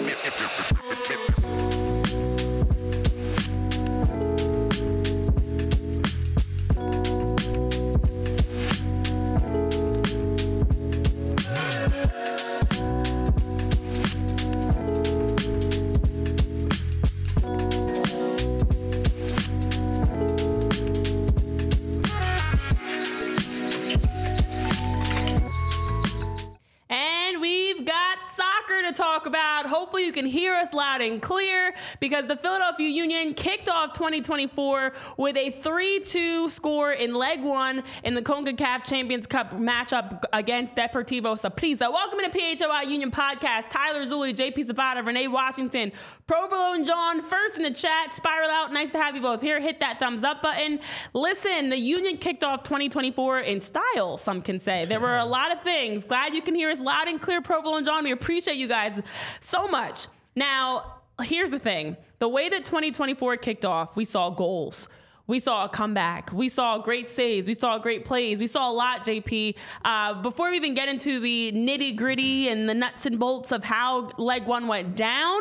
And we've got soccer to talk about. Hopefully, you can hear us loud and clear because the Philadelphia Union kicked off 2024 with a 3 2 score in leg one in the CONCACAF Champions Cup matchup against Deportivo Saprissa. Welcome to PHLY Union Podcast. Tyler Zulli, JP Zapata, Renee Washington, Provolo and John first in the chat. Spiral out. Nice to have you both here. Hit that thumbs up button. Listen, the Union kicked off 2024 in style, some can say. There were a lot of things. Glad you can hear us loud and clear, Provolo and John. We appreciate you guys so much. Now, here's the thing the way that 2024 kicked off, we saw goals. We saw a comeback. We saw great saves. We saw great plays. We saw a lot, JP. Uh, before we even get into the nitty gritty and the nuts and bolts of how leg one went down,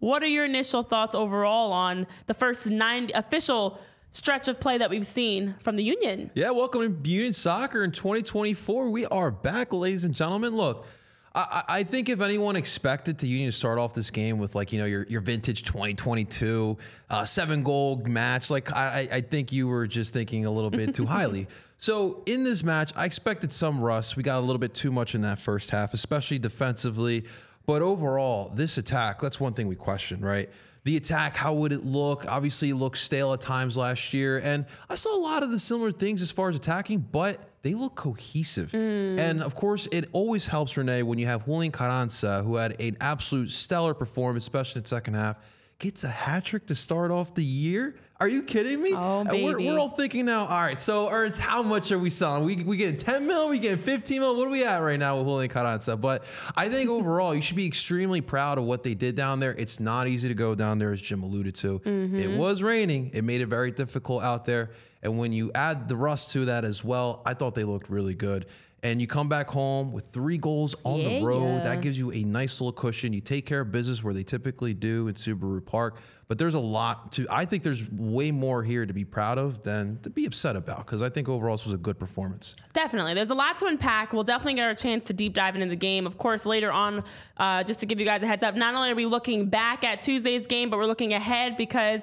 what are your initial thoughts overall on the first nine official stretch of play that we've seen from the Union? Yeah, welcome to Union Soccer in 2024. We are back, ladies and gentlemen. Look, I, I think if anyone expected to Union to start off this game with like you know your your vintage 2022 uh, seven goal match, like I, I think you were just thinking a little bit too highly. So in this match, I expected some rust. We got a little bit too much in that first half, especially defensively. But overall, this attack, that's one thing we question, right? The attack, how would it look? Obviously, it looked stale at times last year. And I saw a lot of the similar things as far as attacking, but they look cohesive. Mm. And of course, it always helps, Renee, when you have Julian Carranza, who had an absolute stellar performance, especially in the second half, gets a hat trick to start off the year. Are you kidding me? Oh, And we're, baby. we're all thinking now, all right, so Ernst, how much are we selling? We, we getting 10 mil? We getting 15 mil? What are we at right now with Julian Carranza? But I think overall, you should be extremely proud of what they did down there. It's not easy to go down there, as Jim alluded to. Mm-hmm. It was raining. It made it very difficult out there. And when you add the rust to that as well, I thought they looked really good. And you come back home with three goals on Yeah, the road. That gives you a nice little cushion. You take care of business where they typically do in Subaru Park. But there's a lot to, I think there's way more here to be proud of than to be upset about because I think overall this was a good performance. Definitely. There's a lot to unpack. We'll definitely get our chance to deep dive into the game. Of course, later on, uh, just to give you guys a heads up, not only are we looking back at Tuesday's game, but we're looking ahead because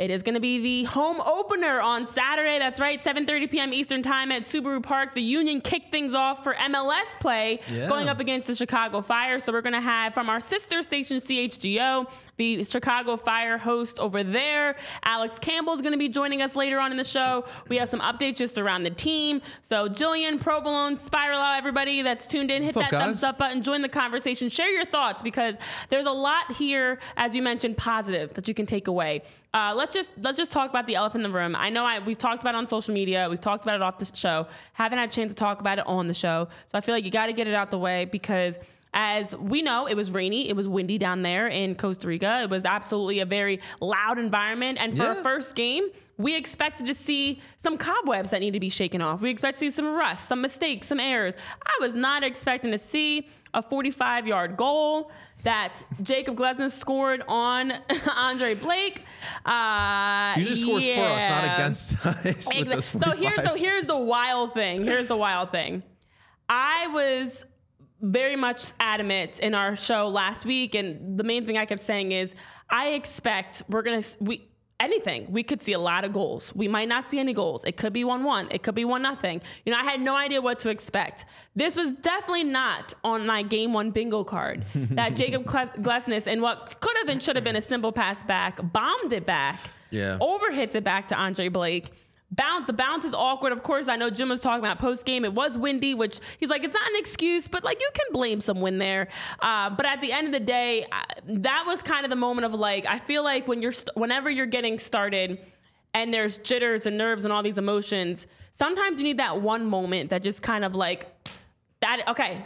it is going to be the home opener on Saturday. That's right, 7:30 p.m. Eastern Time at Subaru Park. The Union kicked things off for MLS play, Yeah. going up against the Chicago Fire. So we're going to have from our sister station CHGO, the Chicago Fire host over there. Alex Campbell is going to be joining us later on in the show. We have some updates just around the team. So Jillian, Provolone, Spiral out, everybody that's tuned in, hit What's that up, thumbs up button, join the conversation, share your thoughts because there's a lot here, as you mentioned, positive that you can take away. Uh, let's just let's just talk about the elephant in the room. I know I we've talked about it on social media, we've talked about it off the show. Haven't had a chance to talk about it on the show, so I feel like you got to get it out the way because. As we know, it was rainy, it was windy down there in Costa Rica. It was absolutely a very loud environment. And for Yeah. a first game, we expected to see some cobwebs that need to be shaken off. We expect to see some rust, some mistakes, some errors. I was not expecting to see a 45 yard goal that Jacob Glesnes scored on Andre Blake. Uh, You just scores for us, not against us. Exactly. So here's the here's the wild thing. Here's the wild thing. I was very much adamant in our show last week, and the main thing I kept saying is I expect we're gonna we anything we could see a lot of goals. We might not see any goals. It could be one one. It could be one nothing. You know, I had no idea what to expect. This was definitely not on my game one bingo card. that Jacob Gle- Glesnes and what could have been should have been a simple pass back bombed it back Yeah. overhits it back to Andre Blake. Bounce the bounce is awkward. Of course, I know Jim was talking about post game. It was windy, which he's like, it's not an excuse, but like you can blame someone there. Uh, but at the end of the day, I, that was kind of the moment of like, I feel like when you're st- whenever you're getting started and there's jitters and nerves and all these emotions, sometimes you need that one moment that just kind of like that. Okay.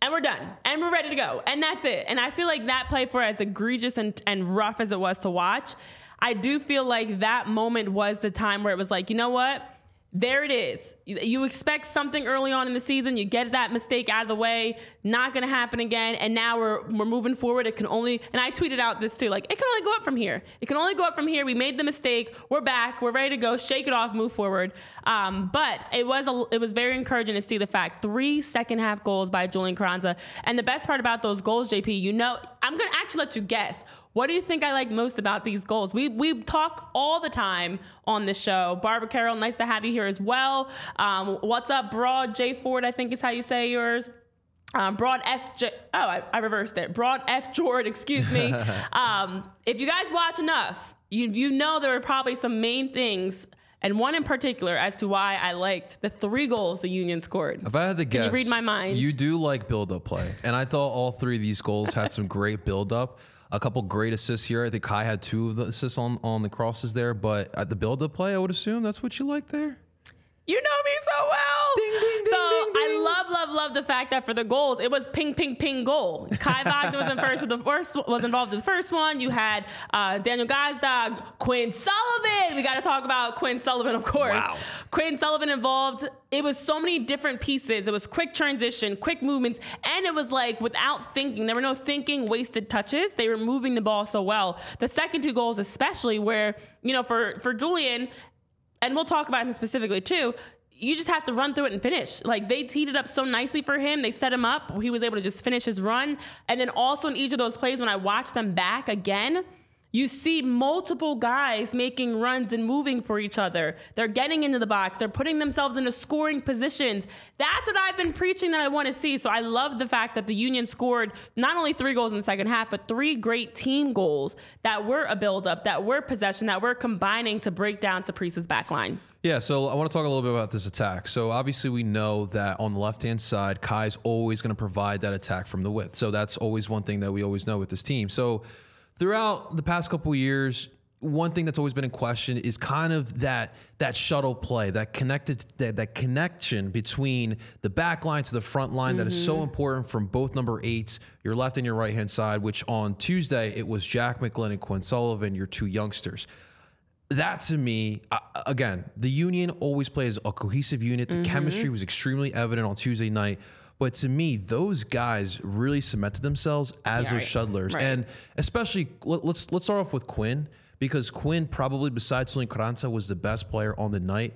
And we're done. And we're ready to go. And that's it. And I feel like that play for as egregious and, and rough as it was to watch, I do feel like that moment was the time where it was like, you know what? There it is. You expect something early on in the season, you get that mistake out of the way, not going to happen again, and now we're we're moving forward. It can only and I tweeted out this too, like it can only go up from here. It can only go up from here. We made the mistake. We're back. We're ready to go. Shake it off. Move forward. Um, but it was a, it was very encouraging to see the fact three second half goals by Julian Carranza, and the best part about those goals, JP, you know, I'm gonna actually let you guess what do you think I like most about these goals? We we talk all the time on this show. Barbara Carroll, nice to have you here as well. Um, what's up, Broad J Ford? I think is how you say yours. Um, Broad F. J- oh, I, I, reversed it. Broad F. Jordan, excuse me. um, if you guys watch enough, you you know there are probably some main things and one in particular as to why I liked the three goals the Union scored. If I had to guess, you read my mind. You do like build-up play, and I thought all three of these goals had some great build-up a couple great assists here. I think Kai had two of the assists on, on the crosses there, but at the build up play, I would assume that's what you like there. You know me so well. Ding, ding, ding, so. I love, love, love the fact that for the goals, it was ping, ping, ping goal. Kai Wagner was in first. of The first was involved in the first one. You had uh, Daniel Gazdag, Quinn Sullivan. We got to talk about Quinn Sullivan, of course. Wow. Quinn Sullivan involved. It was so many different pieces. It was quick transition, quick movements, and it was like without thinking. There were no thinking, wasted touches. They were moving the ball so well. The second two goals, especially, where you know for for Julian, and we'll talk about him specifically too you just have to run through it and finish. Like they teed it up so nicely for him. They set him up. He was able to just finish his run. And then also in each of those plays, when I watched them back again, you see multiple guys making runs and moving for each other. They're getting into the box. They're putting themselves into scoring positions. That's what I've been preaching that I want to see. So I love the fact that the Union scored not only three goals in the second half, but three great team goals that were a buildup, that were possession, that were combining to break down Saprissa's back line. Yeah, so I want to talk a little bit about this attack. So obviously we know that on the left-hand side, Kai's always going to provide that attack from the width. So that's always one thing that we always know with this team. So throughout the past couple years, one thing that's always been in question is kind of that that shuttle play, that connected that, that connection between the back line to the front line mm-hmm. that is so mm-hmm. important from both number eights, your left and your right hand side. Which on Tuesday it was Jack McGlynn and Quinn Sullivan, your two youngsters that to me, uh, again, the union always plays a cohesive unit. The mm-hmm. chemistry was extremely evident on Tuesday night. But to me, those guys really cemented themselves as yeah, those right. shuttlers, right. and especially let, let's let's start off with Quinn because Quinn probably besides Julian Carranza was the best player on the night.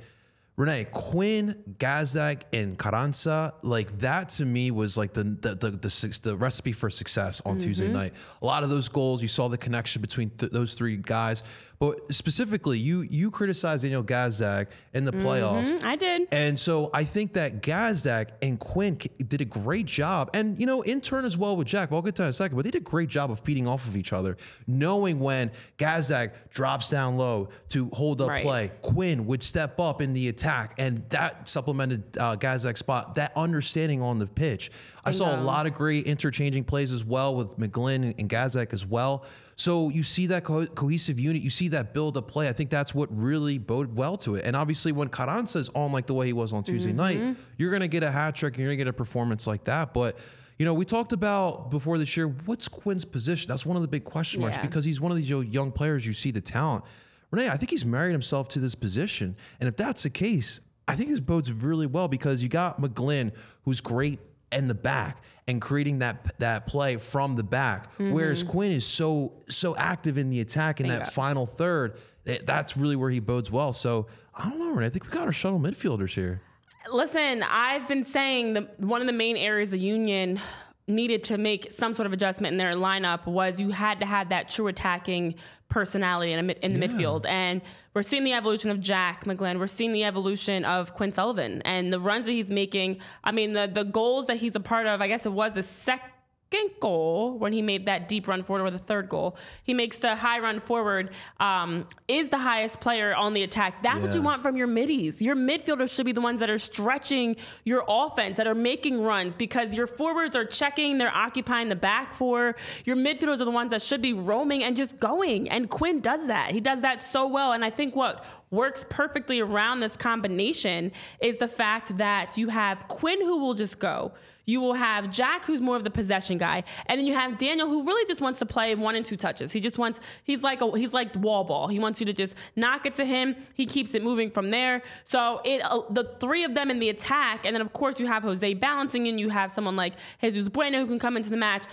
Renee, Quinn, Gazdag, and Carranza, like that to me was like the the the, the, the recipe for success on mm-hmm. Tuesday night. A lot of those goals, you saw the connection between th- those three guys. But specifically, you you criticized Daniel Gazdag in the playoffs. Mm-hmm, I did. And so I think that Gazdag and Quinn did a great job. And, you know, in turn as well with Jack. Well, I'll get to that in a second. But they did a great job of feeding off of each other, knowing when Gazdag drops down low to hold up right. play. Quinn would step up in the attack. And that supplemented uh, Gazdag's spot, that understanding on the pitch. I, saw a lot of great interchanging plays as well with McGlynn and Gazdag as well. So you see that co- cohesive unit, you see that build up play. I think that's what really bode well to it. And obviously, when Carranza's on like the way he was on Tuesday mm-hmm. night, you're going to get a hat trick, you're going to get a performance like that. But you know, we talked about before this year, what's Quinn's position? That's one of the big question marks yeah. because he's one of these young players. You see the talent. Renee, I think he's married himself to this position. And if that's the case, I think this bodes really well because you got McGlynn, who's great in the back and creating that that play from the back. Mm-hmm. Whereas Quinn is so so active in the attack in that final third. That, that's really where he bodes well. So I don't know, Renee. I think we got our shuttle midfielders here. Listen, I've been saying that one of the main areas of Union needed to make some sort of adjustment in their lineup was you had to have that true attacking personality in, in the yeah. midfield. And we're seeing the evolution of Jack McGlynn. We're seeing the evolution of Quinn Sullivan and the runs that he's making. I mean, the the goals that he's a part of. I guess it was the sec goal when he made that deep run forward or the third goal. He makes the high run forward, um, is the highest player on the attack. That's what you want from your middies. Your midfielders should be the ones that are stretching your offense, that are making runs because your forwards are checking, they're occupying the back four. Your midfielders are the ones that should be roaming and just going. And Quinn does that. He does that so well. And I think what works perfectly around this combination is the fact that you have Quinn who will just go. You will have Jack, who's more of the possession guy, and then you have Daniel, who really just wants to play one and two touches. He just wants he's like a he's like wall ball. He wants you to just knock it to him. He keeps it moving from there. So it uh, the three of them in the attack, and then of course you have Jose balancing, and you have someone like Jesus Bueno who can come into the match.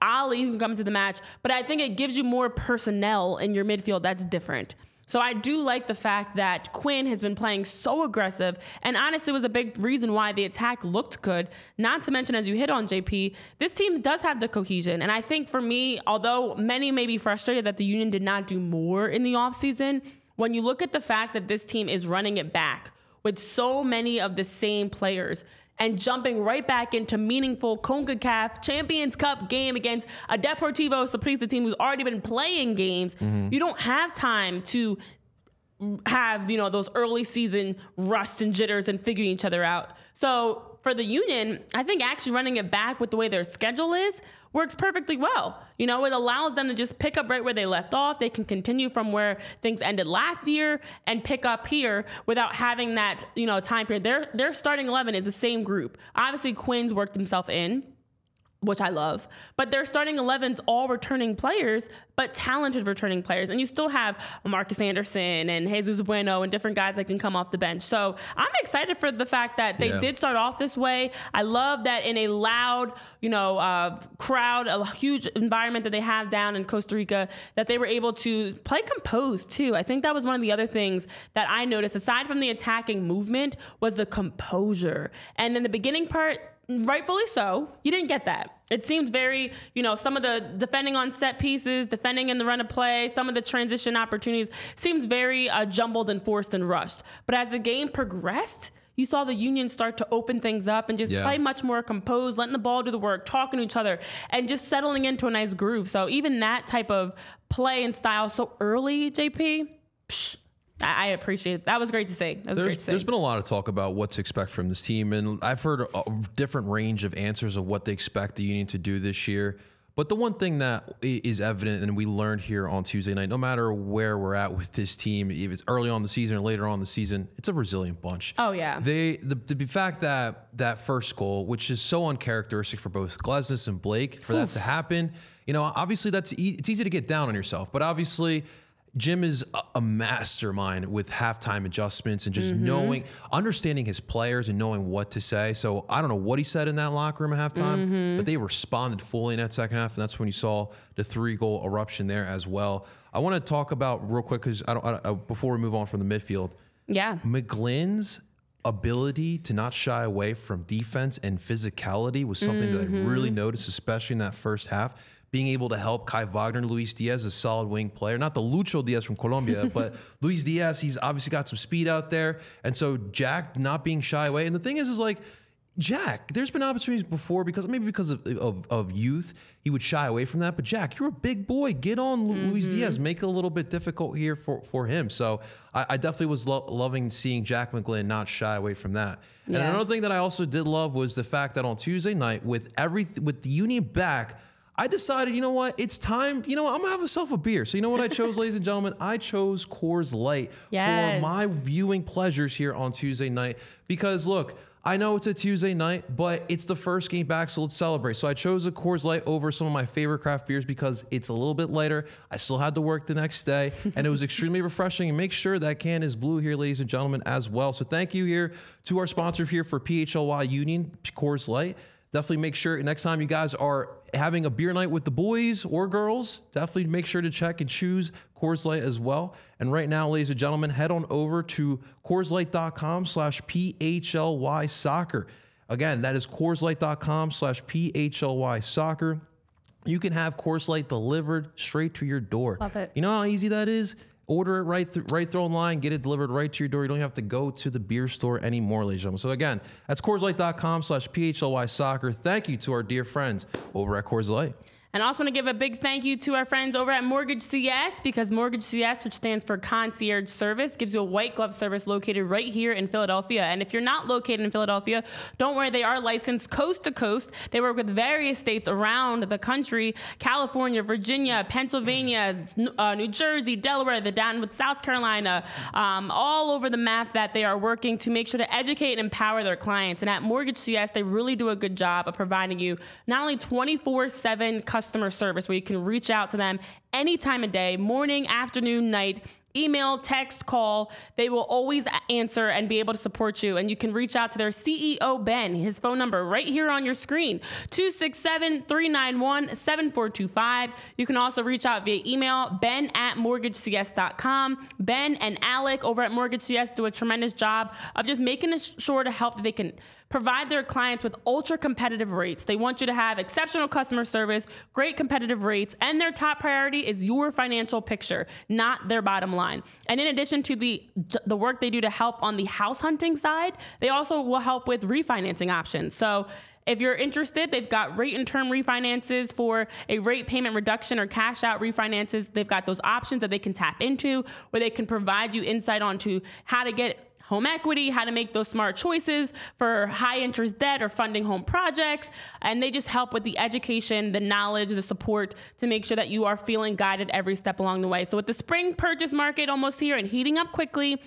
Ali who can come into the match, but I think it gives you more personnel in your midfield that's different. So I do like the fact that Quinn has been playing so aggressive, and honestly was a big reason why the attack looked good. Not to mention, as you hit on JP, this team does have the cohesion, and I think for me, although many may be frustrated that the Union did not do more in the offseason, when you look at the fact that this team is running it back with so many of the same players and jumping right back into meaningful CONCACAF Champions Cup game against a Deportivo Saprissa team who's already been playing games, mm-hmm. you don't have time to have, you know, those early season rust and jitters and figuring each other out. So for the Union, I think actually running it back with the way their schedule is works perfectly well. You know, it allows them to just pick up right where they left off. They can continue from where things ended last year and pick up here without having that, you know, time period. Their their starting 11 is the same group. Obviously Quinn's worked himself in which I love. But they're starting 11s all returning players, but talented returning players. And you still have Markus Anderson and Jesus Bueno and different guys that can come off the bench. So I'm excited for the fact that they Yeah. did start off this way. I love that in a loud, you know, uh, crowd, a huge environment that they have down in Costa Rica, that they were able to play composed too. I think that was one of the other things that I noticed, aside from the attacking movement, was the composure. And in the beginning part, rightfully so, you didn't get that. It seemed very, you know, some of the defending on set pieces, defending in the run of play, some of the transition opportunities seems very uh, jumbled and forced and rushed. But as the game progressed, you saw the Union start to open things up and just Yeah. play much more composed, letting the ball do the work, talking to each other, and just settling into a nice groove. So even that type of play and style so early, JP, psh, I, I appreciate it. That was great to see. That was There's, great to see. there's been a lot of talk about what to expect from this team, and I've heard a different range of answers of what they expect the Union to do this year. But the one thing that is evident, and we learned here on Tuesday night, no matter where we're at with this team, if it's early on the season or later on the season, it's a resilient bunch. Oh, yeah. They the, the fact that that first goal, which is so uncharacteristic for both Glesnes and Blake, for that to happen, you know, obviously that's e- it's easy to get down on yourself, but obviously. Jim is a- mastermind with halftime adjustments and just mm-hmm. knowing, understanding his players and knowing what to say. So I don't know what he said in that locker room at halftime, mm-hmm. but they responded fully in that second half, and that's when you saw the three goal eruption there as well. I want to talk about real quick because I don't I, I, before we move on from the midfield. yeah. McGlynn's ability to not shy away from defense and physicality was something that I mm-hmm. really noticed, especially in that first half. Being able to help Kai Wagner and Luis Diaz, a solid wing player, not the Lucho Diaz from Colombia, but Luis Diaz, he's obviously got some speed out there. And so Jack not being shy away. And the thing is, is like, Jack, there's been opportunities before because maybe because of, of, of youth, he would shy away from that. But Jack, you're a big boy. Get on Lu- Luis mm-hmm. Diaz. Make it a little bit difficult here for, for him. So I, I definitely was lo- loving seeing Jack McGlynn not shy away from that. And Yeah. another thing that I also did love was the fact that on Tuesday night, with every with the Union back, I decided, you know what, it's time. You know, what, I'm gonna have myself a beer. So you know what I chose, ladies and gentlemen, I chose Coors Light for my viewing pleasures here on Tuesday night because look. I know it's a Tuesday night, but it's the first game back, so let's celebrate. So I chose a Coors Light over some of my favorite craft beers because it's a little bit lighter. I still had to work the next day, and it was extremely refreshing. And make sure that can is blue here, ladies and gentlemen, as well. So thank you here to our sponsor here for PHLY Union Coors Light. Definitely make sure next time you guys are having a beer night with the boys or girls, definitely make sure to check and choose Coors Light as well. And right now, ladies and gentlemen, head on over to CoorsLight.com slash PHLY soccer. Again, that is CoorsLight.com slash PHLY soccer. You can have Coors Light delivered straight to your door. Love it. You know how easy that is? Order it right th- right through online, get it delivered right to your door. You don't have to go to the beer store anymore, ladies and gentlemen. So again, that's CoorsLight.com slash PHLY soccer. Thank you to our dear friends over at Coors Light. And I also want to give a big thank you to our friends over at Mortgage CS because Mortgage CS, which stands for Concierge Service, gives you a white glove service located right here in Philadelphia. And if you're not located in Philadelphia, don't worry, they are licensed coast to coast. They work with various states around the country California, Virginia, Pennsylvania, uh, New Jersey, Delaware, the down with South Carolina, um, all over the map that they are working to make sure to educate and empower their clients. And at Mortgage CS, they really do a good job of providing you not only 24 7 customer customer service where you can reach out to them any time of day, morning, afternoon, night email, text, call. They will always answer and be able to support you. And you can reach out to their CEO, Ben, his phone number right here on your screen 267 391 7425. You can also reach out via email, ben at mortgagecs.com. Ben and Alec over at Mortgage CS do a tremendous job of just making sure to help that they can provide their clients with ultra competitive rates. They want you to have exceptional customer service, great competitive rates, and their top priority is your financial picture, not their bottom line. And in addition to the the work they do to help on the house hunting side, they also will help with refinancing options. So if you're interested, they've got rate and term refinances for a rate payment reduction or cash out refinances. They've got those options that they can tap into where they can provide you insight onto how to get home equity, how to make those smart choices for high interest debt or funding home projects. And they just help with the education, the knowledge, the support to make sure that you are feeling guided every step along the way. So, with the spring purchase market almost here and heating up quickly,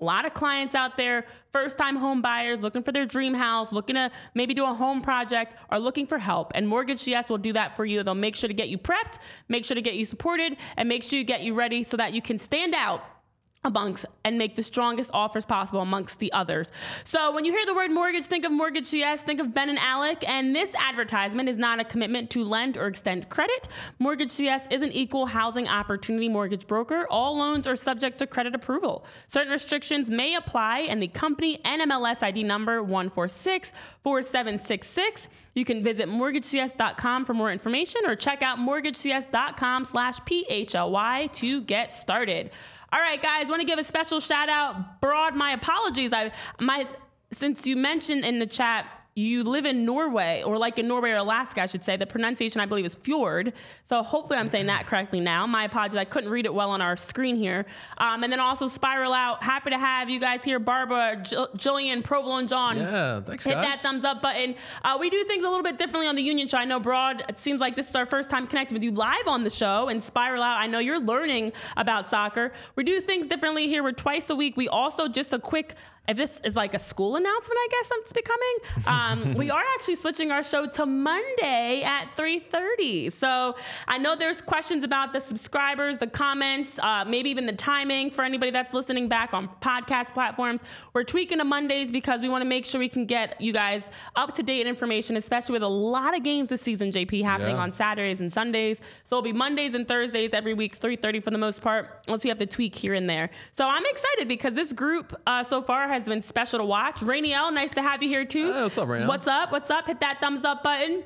a lot of clients out there, first time home buyers looking for their dream house, looking to maybe do a home project, are looking for help. And Mortgage CS will do that for you. They'll make sure to get you prepped, make sure to get you supported, and make sure you get you ready so that you can stand out amongst and make the strongest offers possible amongst the others. So when you hear the word mortgage, think of Mortgage CS, think of Ben and Alec, and this advertisement is not a commitment to lend or extend credit. Mortgage CS is an equal housing opportunity mortgage broker. All loans are subject to credit approval. Certain restrictions may apply and the company NMLS ID number 1464766. You can visit mortgagecs.com for more information or check out mortgagecs.com slash PHLY to get started. All right, guys, want to give a special shout out. Broad, my apologies. I my since you mentioned in the chat you live in Norway, or like in Norway or Alaska, I should say. The pronunciation, I believe, is fjord. So hopefully I'm saying that correctly now. My apologies. I couldn't read it well on our screen here. Um, and then also Spiral Out. Happy to have you guys here. Barbara, Jill, Jillian, Provolone, John. Yeah, thanks, Hit guys. that thumbs up button. Uh, we do things a little bit differently on the Union Show. I know, Broad, it seems like this is our first time connecting with you live on the show. And Spiral Out, I know you're learning about soccer. We do things differently here. We're twice a week. We also, just a quick if this is like a school announcement, I guess it's becoming. Um, we are actually switching our show to Monday at 3:30. So I know there's questions about the subscribers, the comments, uh, maybe even the timing for anybody that's listening back on podcast platforms. We're tweaking to Mondays because we want to make sure we can get you guys up to date information, especially with a lot of games this season. JP happening Yeah. on Saturdays and Sundays. So it'll be Mondays and Thursdays every week, 3:30 for the most part. Unless we have to tweak here and there. So I'm excited because this group uh, so far has been special to watch. Rainiel, nice to have you here too. Hey, what's up, Rainiel? What's up? What's up? Hit that thumbs up button.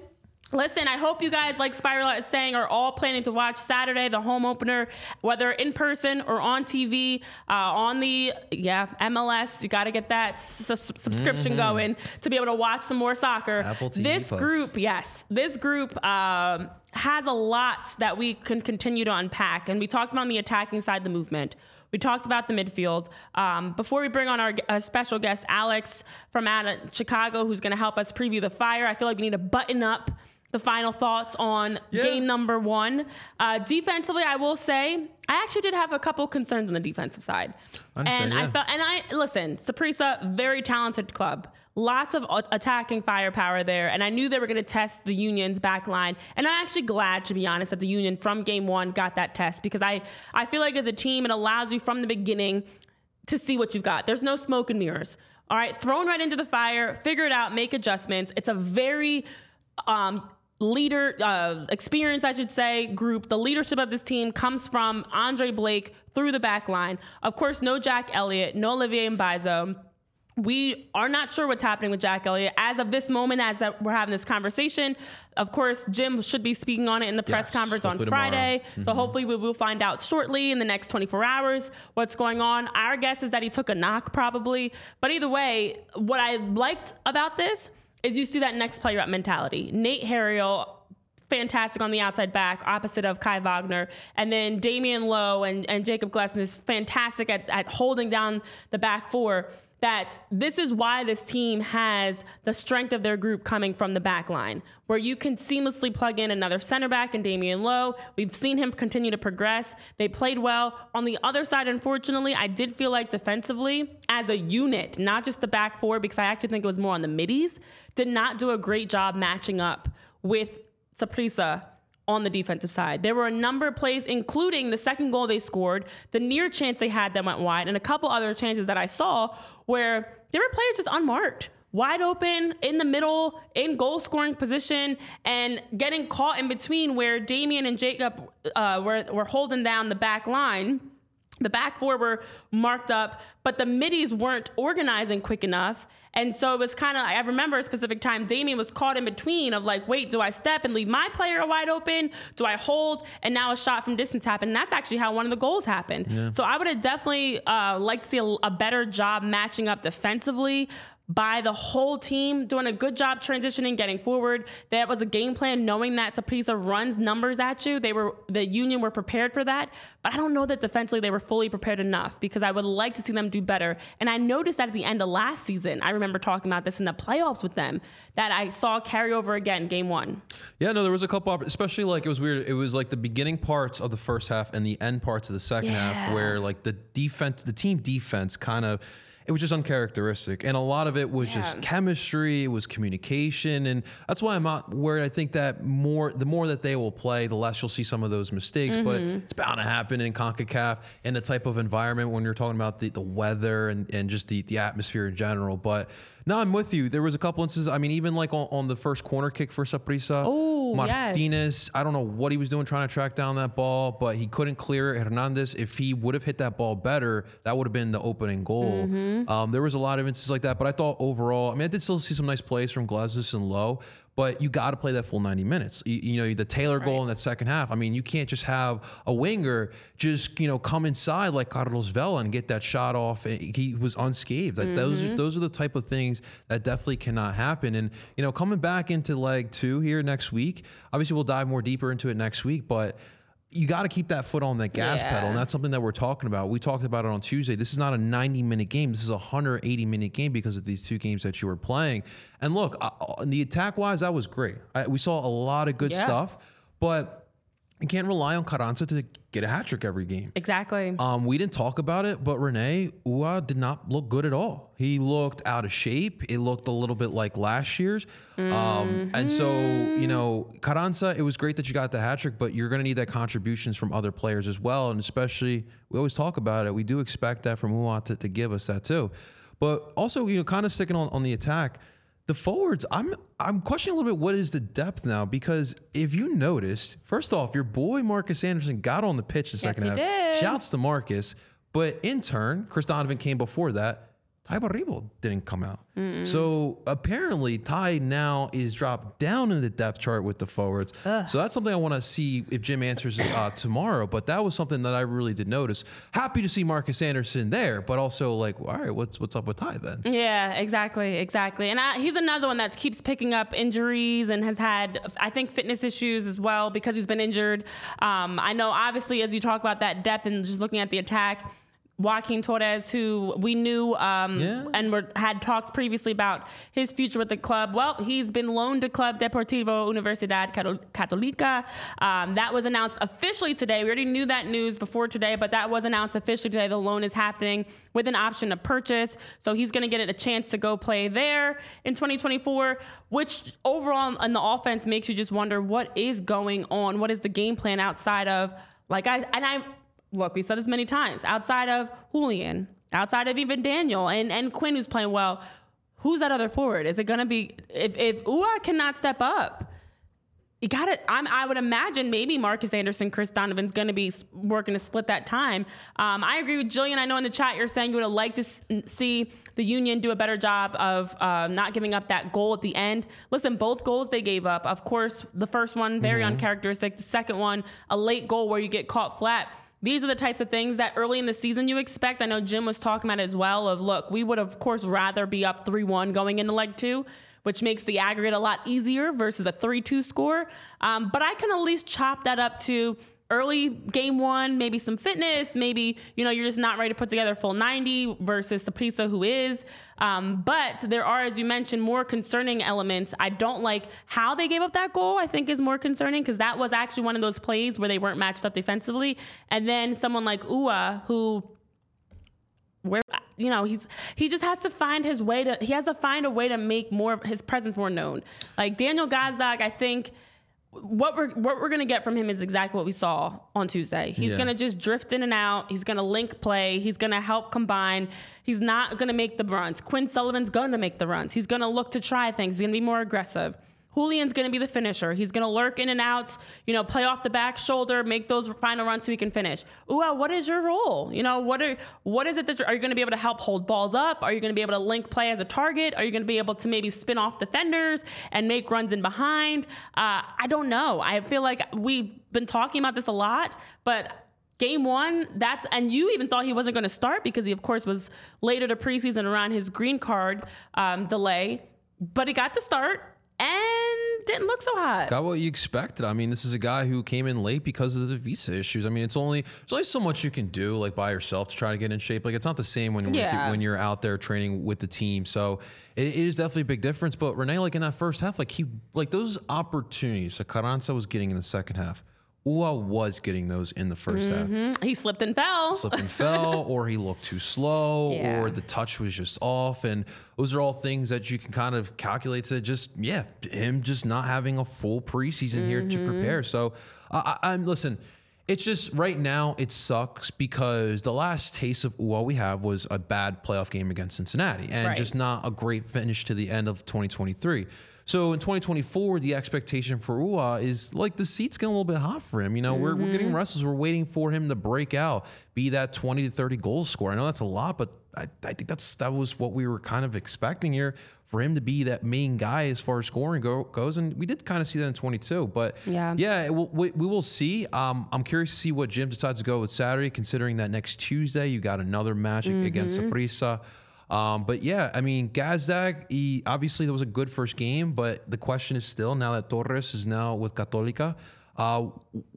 Listen, I hope you guys, like Spiral is saying, are all planning to watch Saturday, the home opener, whether in person or on TV, uh, on the, yeah, MLS. You got to get that s- subscription going to be able to watch some more soccer. Mm-hmm. Apple TV This Plus. group, yes, this group um, has a lot that we can continue to unpack. And we talked about the attacking side, the movement. We talked about the midfield. Um, before we bring on our uh, special guest, Alex from Chicago, who's going to help us preview the fire, I feel like we need to button up the final thoughts on Yeah. game number one. Uh, defensively, I will say, I actually did have a couple concerns on the defensive side. And I felt, and I listen, Saprissa, very talented club. Lots of attacking firepower there, and I knew they were going to test the Union's back line. And I'm actually glad, to be honest, that the Union from game one got that test because I, I feel like as a team, it allows you from the beginning to see what you've got. There's no smoke and mirrors. All right, thrown right into the fire, figure it out, make adjustments. It's a very um, leader uh, experience, I should say, group. The leadership of this team comes from Andre Blake through the back line. Of course, no Jack Elliott, no Olivier Mbaizo. we are not sure what's happening with Jack Elliott as of this moment. As we're having this conversation, of course, Jim should be speaking on it in the press Yes, conference on. Friday. So hopefully we will find out shortly in the next 24 hours what's going on. Our guess is that he took a knock, probably. But either way, what I liked about this is you see that next player up mentality. Nate Harriel fantastic on the outside back, opposite of Kai Wagner. And then Damion Lowe and, and Jacob Glesnes is fantastic at, at holding down the back four. That this is why this team has the strength of their group coming from the back line, where you can seamlessly plug in another center back and Damion Lowe. We've seen him continue to progress. They played well. On the other side, unfortunately, I did feel like defensively, as a unit, not just the back four, because I actually think it was more on the middies, did not do a great job matching up with Saprissa on the defensive side. There were a number of plays, including the second goal they scored, the near chance they had that went wide, and a couple other chances that I saw where there were players just unmarked. Wide open in the middle, in goal scoring position, and getting caught in between where Damion and Jacob uh, were, were holding down the back line. The back four were marked up, but the middies weren't organizing quick enough. And so it was kind of, I remember a specific time, Damion was caught in between of like, wait, do I step and leave my player wide open? Do I hold? And now a shot from distance happened. And that's actually how one of the goals happened. So I would have definitely uh, liked to see a, a better job matching up defensively by the whole team doing a good job transitioning, getting forward. That was a game plan, knowing that Saprissa runs numbers at you. They were the Union were prepared for that, but I don't know that defensively they were fully prepared enough because I would like to see them do better. And I noticed that at the end of last season, I remember talking about this in the playoffs with them that I saw carry over again, game one. Yeah, no, there was a couple, especially like it was weird. It was like the beginning parts of the first half and the end parts of the second half, where like the defense, the team defense, kind of. It was just uncharacteristic, and a lot of it was just chemistry. It was communication, and that's why I'm not worried. I think that more, the more that they will play, the less you'll see some of those mistakes. But Mm-hmm. it's bound to happen in Concacaf in the type of environment when you're talking about the, the weather and, and just the, the atmosphere in general. But no, I'm with you. There was a couple instances. I mean, even like on, on the first corner kick for Saprissa, Oh, yes. Martinez. I don't know what he was doing trying to track down that ball, but he couldn't clear it. Hernandez, if he would have hit that ball better, that would have been the opening goal. Mm-hmm. Um, there was a lot of instances like that, but I thought overall, I mean, I did still see some nice plays from Glesnes and Lowe, but you got to play that full 90 minutes. You, you know, the Taylor goal in that second half. I mean, you can't just have a winger just, you know, come inside like Carlos Vela and get that shot off. He was unscathed. Like those, Mm-hmm. those are the type of things that definitely cannot happen. And, you know, coming back into leg two here next week, obviously we'll dive more deeper into it next week, but you got to keep that foot on that gas Yeah. pedal. And that's something that we're talking about. We talked about it on Tuesday. This is not a 90 minute game. This is a 180 minute game because of these two games that you were playing. And look, in the attack wise, that was great. I, we saw a lot of good Yeah. stuff, but you can't rely on Carranza to get a hat trick every game. Exactly. Um, we didn't talk about it, but Renee Uhre did not look good at all. He looked out of shape. It looked a little bit like last year's. Um, and so, you know, Carranza, it was great that you got the hat trick, but you're going to need that contributions from other players as well. And especially, we always talk about it. We do expect that from Uhre to, to give us that too. But also, you know, kind of sticking on, on the attack, the forwards, I'm I'm questioning a little bit what is the depth now because if you noticed, first off, your boy Markus Anderson got on the pitch the second he half. did. Shouts to Markus, but in turn, Chris Donovan came before that. Tai Baribo didn't come out. So apparently, Tai now is dropped down in the depth chart with the forwards. So that's something I want to see if Jim answers uh, tomorrow. But that was something that I really did notice. Happy to see Markus Anderson there, but also like, all right, what's what's up with Tai then? Yeah, exactly, exactly. And I, he's another one that keeps picking up injuries and has had, I think, fitness issues as well because he's been injured. Um, I know, obviously, as you talk about that depth and just looking at the attack, Joaquin Torres, who we knew um, Yeah. and were, had talked previously about his future with the club. Well, he's been loaned to Club Deportivo Universidad Católica. Um, that was announced officially today. We already knew that news before today, but that was announced officially today. The loan is happening with an option to purchase. So he's going to get a chance to go play there in 2024, which overall in the offense makes you just wonder what is going on? What is the game plan outside of, like I, and I, look, we said this many times, outside of Julian, outside of even Daniel and, and Quinn, who's playing well, who's that other forward? Is it going to be, if, if Uhre cannot step up, you got it. I would imagine maybe Markus Anderson, Chris Donovan's going to be working to split that time. Um, I agree with Jillian. I know in the chat you're saying you would have liked to see the Union do a better job of uh, not giving up that goal at the end. Listen, both goals they gave up. Of course, the first one very mm-hmm. uncharacteristic. The second one, a late goal where you get caught flat. These are the types of things that early in the season you expect. I know Jim was talking about as well. Of look, we would of course rather be up three one going into leg two which makes the aggregate a lot easier versus a 3 2 score. Um, but I can at least chop that up to early game one, maybe some fitness, maybe, you know, you're just not ready to put together full 90 versus Saprissa who is. Um, but there are, as you mentioned, more concerning elements. I don't like how they gave up that goal, I think is more concerning because that was actually one of those plays where they weren't matched up defensively. And then someone like Uhre, who where you know he's he just has to find his way to he has to find a way to make more his presence more known. Like Daniel Gazdag, I think what we're what we're gonna get from him is exactly what we saw on Tuesday. He's yeah. gonna just drift in and out. He's gonna link play. He's gonna help combine. He's not gonna make the runs. Quinn Sullivan's gonna make the runs. He's gonna look to try things. He's gonna be more aggressive. Julian's going to be the finisher. He's going to lurk in and out, you know, play off the back shoulder, make those final runs so he can finish. Uhre, what is your role? You know, what are what is it that are you going to be able to help hold balls up? Are you going to be able to link play as a target? Are you going to be able to maybe spin off defenders and make runs in behind? Uh, I don't know. I feel like we've been talking about this a lot, but game one, that's and you even thought he wasn't going to start because he, of course, was later to preseason around his green card um, delay, but he got to start and didn't look so hot. Got what you expected. I mean, this is a guy who came in late because of the visa issues. I mean, it's only there's only so much you can do like by yourself to try to get in shape. Like it's not the same when yeah. when you're out there training with the team. So it, it is definitely a big difference. But Renee, like in that first half, like he like those opportunities that Carranza was getting in the second half Uhre was getting those in the 1st mm-hmm. half. He slipped and fell. Slipped and fell, or he looked too slow, yeah. or the touch was just off. And those are all things that you can kind of calculate to just, yeah, him just not having a full preseason mm-hmm. here to mm-hmm. prepare. So I, I'm, listen, it's just right now it sucks because the last taste of Uhre we have was a bad playoff game against Cincinnati and right. just not a great finish to the end of 2023. So in 2024, the expectation for Uhre is like the seat's getting a little bit hot for him. You know, mm-hmm. we're, we're getting mm-hmm. restless. We're waiting for him to break out, be that 20 to 30 goal score. I know that's a lot, but I, I think that's that was what we were kind of expecting here for him to be that main guy as far as scoring go, goes. And we did kind of see that in 22. But yeah, yeah will, we, we, will see. Um, I'm curious to see what Jim decides to go with Saturday, considering that next Tuesday you got another match mm-hmm. against Saprissa. Um, but yeah, I mean, Gazdag, he, obviously that was a good first game, but the question is still now that Torres is now with Católica, uh,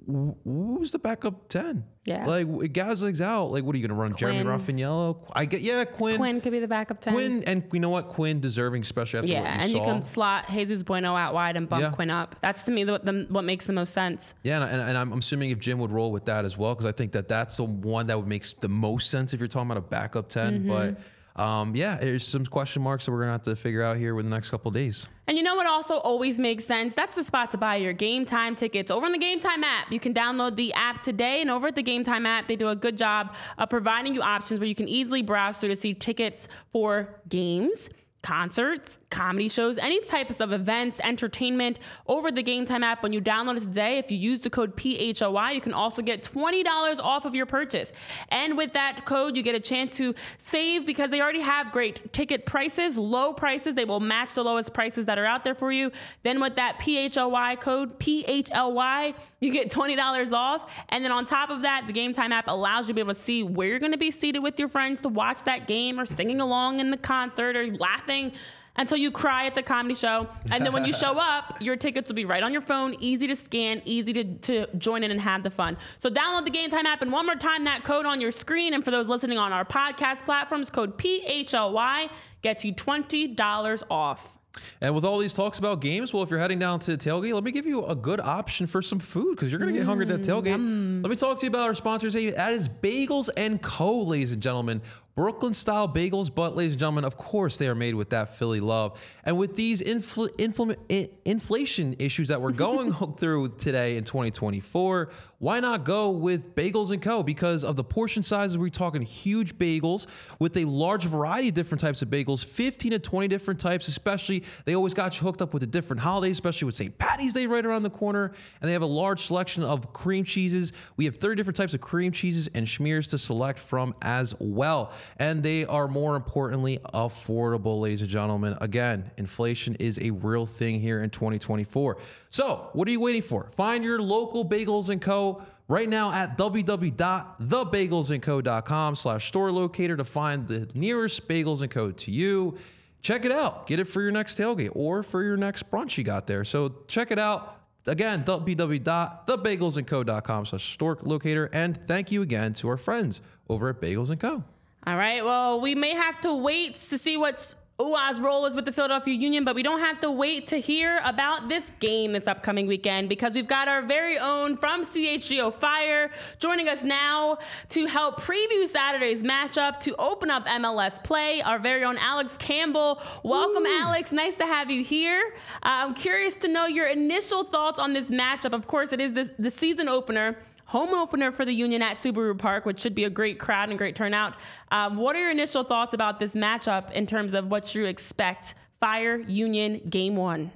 who's the backup 10? Yeah. Like, Gazdag's out. Like, what are you going to run? Quinn. Jeremy Rafanello? I get, yeah, Quinn. Quinn could be the backup 10. Quinn, and you know what? Quinn deserving, especially after yeah, what you and saw. you can slot Jesus Bueno out wide and bump yeah. Quinn up. That's to me the, the, what makes the most sense. Yeah, and, and, I'm assuming if Jim would roll with that as well, because I think that that's the one that would make the most sense if you're talking about a backup 10. Mm-hmm. But um, yeah, there's some question marks that we're gonna have to figure out here within the next couple days. And you know what also always makes sense? That's the spot to buy your game time tickets over on the Game Time app. You can download the app today, and over at the Game Time app, they do a good job of providing you options where you can easily browse through to see tickets for games concerts, comedy shows, any types of events, entertainment over the Game Time app. When you download it today, if you use the code PHLY, you can also get $20 off of your purchase. And with that code, you get a chance to save because they already have great ticket prices, low prices. They will match the lowest prices that are out there for you. Then with that PHLY code, PHLY, you get $20 off. And then on top of that, the Game Time app allows you to be able to see where you're going to be seated with your friends to watch that game or singing along in the concert or laughing until you cry at the comedy show. And then when you show up, your tickets will be right on your phone, easy to scan, easy to, to join in and have the fun. So download the Game Time app and one more time that code on your screen. And for those listening on our podcast platforms, code PHLY gets you $20 off. And with all these talks about games, well, if you're heading down to the tailgate, let me give you a good option for some food because you're going to get hungry at that tailgate. Mm. Let me talk to you about our sponsors. That is Bagels and Co., ladies and gentlemen Brooklyn style bagels, but ladies and gentlemen, of course, they are made with that Philly love. And with these infl- infl- inflation issues that we're going through today in 2024, why not go with Bagels and Co? Because of the portion sizes, we're talking huge bagels with a large variety of different types of bagels, 15 to 20 different types, especially. They always got you hooked up with the different holidays, especially with St. Patty's Day right around the corner. And they have a large selection of cream cheeses. We have 30 different types of cream cheeses and schmears to select from as well. And they are more importantly affordable, ladies and gentlemen. Again, inflation is a real thing here in 2024. So, what are you waiting for? Find your local Bagels and Co right now at www.thebagelsandco.com slash store locator to find the nearest Bagels and Co to you. Check it out. Get it for your next tailgate or for your next brunch you got there. So check it out. Again, www.thebagelsandco.com slash store locator. And thank you again to our friends over at Bagels and Co. All right. Well, we may have to wait to see what's Uhre's role is with the Philadelphia Union, but we don't have to wait to hear about this game this upcoming weekend because we've got our very own from CHGO Fire joining us now to help preview Saturday's matchup to open up MLS play. Our very own Alex Campbell. Welcome, Ooh. Alex. Nice to have you here. Uh, I'm curious to know your initial thoughts on this matchup. Of course, it is the, the season opener home opener for the Union at Subaru Park, which should be a great crowd and great turnout. Um, what are your initial thoughts about this matchup in terms of what you expect? Fire Union Game One.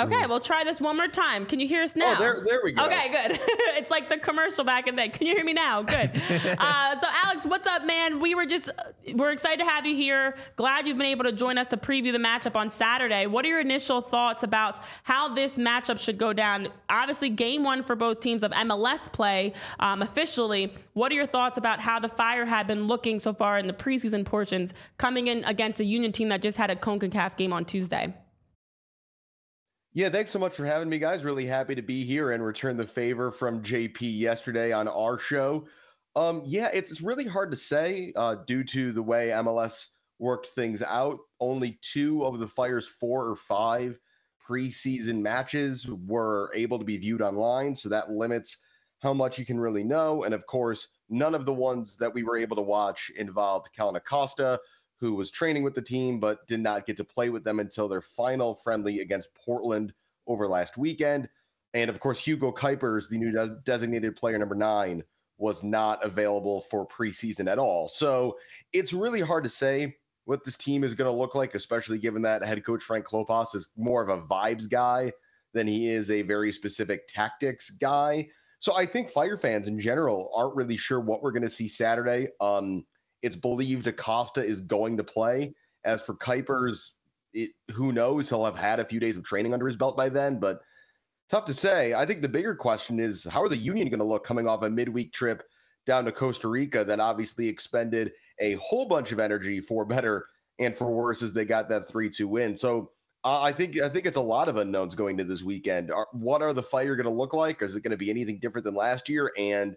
Okay, we'll try this one more time. Can you hear us now? Oh, there, there we go. Okay, good. it's like the commercial back in the day. Can you hear me now? Good. uh, so, Alex, what's up, man? We were just, we're excited to have you here. Glad you've been able to join us to preview the matchup on Saturday. What are your initial thoughts about how this matchup should go down? Obviously, game one for both teams of MLS play um, officially. What are your thoughts about how the Fire have been looking so far in the preseason portions coming in against a Union team that just had a CONCACAF game on Tuesday? Yeah, thanks so much for having me, guys. Really happy to be here and return the favor from JP yesterday on our show. Um, yeah, it's really hard to say uh, due to the way MLS worked things out. Only two of the Fire's four or five preseason matches were able to be viewed online, so that limits how much you can really know. And of course, none of the ones that we were able to watch involved Kellyn Acosta, who was training with the team but did not get to play with them until their final friendly against Portland over last weekend. And of course, Hugo Cuypers, the new de- designated player number nine, was not available for preseason at all. So it's really hard to say what this team is going to look like, especially given that head coach Frank Klopas is more of a vibes guy than he is a very specific tactics guy. So I think Fire fans in general aren't really sure what we're going to see Saturday. Um, it's believed Acosta is going to play. As for Cuypers, it, who knows? He'll have had a few days of training under his belt by then, but tough to say. I think the bigger question is how are the Union going to look coming off a midweek trip down to Costa Rica that obviously expended a whole bunch of energy for better and for worse as they got that 3-2 win. So I think I think it's a lot of unknowns going to this weekend. Are, what are the Fire going to look like? Is it going to be anything different than last year? And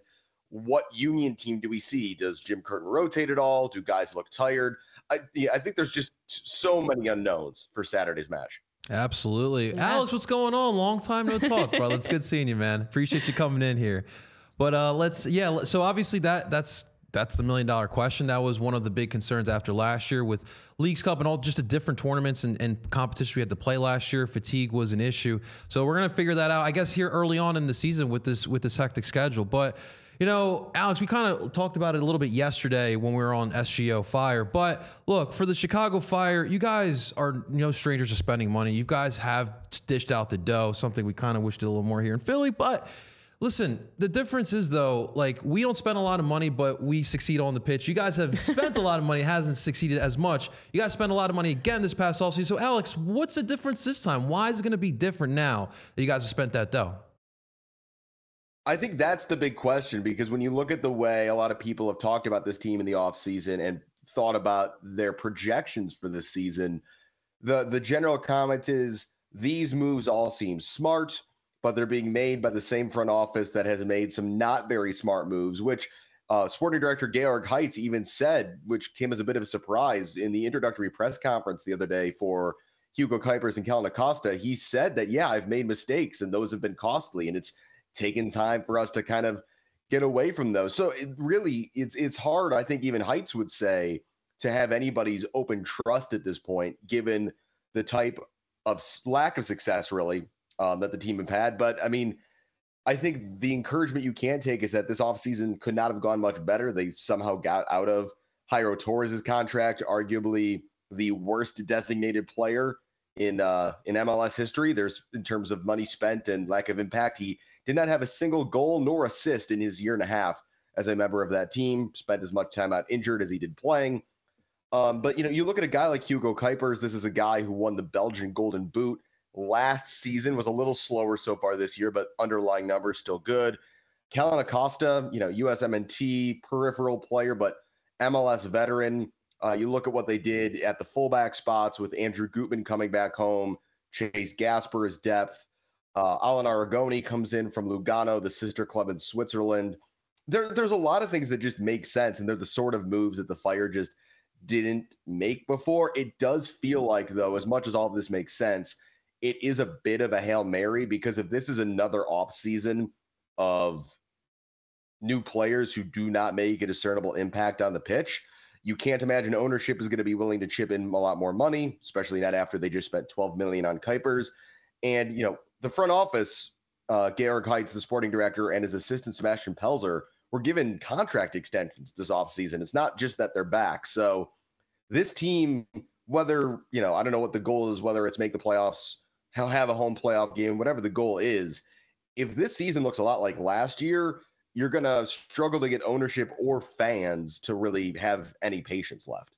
what Union team do we see? Does Jim Curtin rotate at all? Do guys look tired? I, yeah, I think there's just so many unknowns for Saturday's match. Absolutely. Yeah. Alex, what's going on? Long time no talk, bro. It's good seeing you, man. Appreciate you coming in here. But uh, let's, yeah. So obviously that that's that's the million dollar question. That was one of the big concerns after last year with Leagues Cup and all just the different tournaments and, and competition we had to play last year. Fatigue was an issue. So we're gonna figure that out, I guess, here early on in the season with this with this hectic schedule. But you know, Alex, we kind of talked about it a little bit yesterday when we were on CHGO Fire. But look, for the Chicago Fire, you guys are no strangers to spending money. You guys have dished out the dough, something we kind of wished did a little more here in Philly. But listen, the difference is though, like we don't spend a lot of money, but we succeed on the pitch. You guys have spent a lot of money, hasn't succeeded as much. You guys spent a lot of money again this past offseason. So, Alex, what's the difference this time? Why is it going to be different now that you guys have spent that dough? I think that's the big question because when you look at the way a lot of people have talked about this team in the offseason and thought about their projections for this season, the the general comment is these moves all seem smart, but they're being made by the same front office that has made some not very smart moves, which uh, sporting director Georg Heitz even said, which came as a bit of a surprise in the introductory press conference the other day for Hugo Cuypers and Kellyn Acosta. He said that, yeah, I've made mistakes and those have been costly. And it's taken time for us to kind of get away from those. So it really, it's it's hard. I think even Heitz would say to have anybody's open trust at this point, given the type of lack of success, really, um, that the team have had. But I mean, I think the encouragement you can take is that this offseason could not have gone much better. They somehow got out of Jairo Torres' contract, arguably the worst designated player in uh, in MLS history. There's in terms of money spent and lack of impact. He did not have a single goal nor assist in his year and a half as a member of that team. Spent as much time out injured as he did playing. Um, but you know, you look at a guy like Hugo Cuypers. This is a guy who won the Belgian Golden Boot last season. Was a little slower so far this year, but underlying numbers still good. Kellyn Acosta, you know, USMNT peripheral player, but MLS veteran. Uh, you look at what they did at the fullback spots with Andrew Gutman coming back home, Chase Gasper is depth. Uh, Allan Arigoni comes in from Lugano, the sister club in Switzerland. There, there's a lot of things that just make sense, and they're the sort of moves that the Fire just didn't make before. It does feel like, though, as much as all of this makes sense, it is a bit of a Hail Mary because if this is another offseason of new players who do not make a discernible impact on the pitch, you can't imagine ownership is going to be willing to chip in a lot more money, especially not after they just spent 12 million on Cuypers. And you know, the front office, uh, Georg Heitz, the sporting director, and his assistant Sebastian Pelzer were given contract extensions this offseason. It's not just that they're back. So this team, whether you know, I don't know what the goal is, whether it's make the playoffs, have a home playoff game, whatever the goal is. If this season looks a lot like last year, you're going to struggle to get ownership or fans to really have any patience left.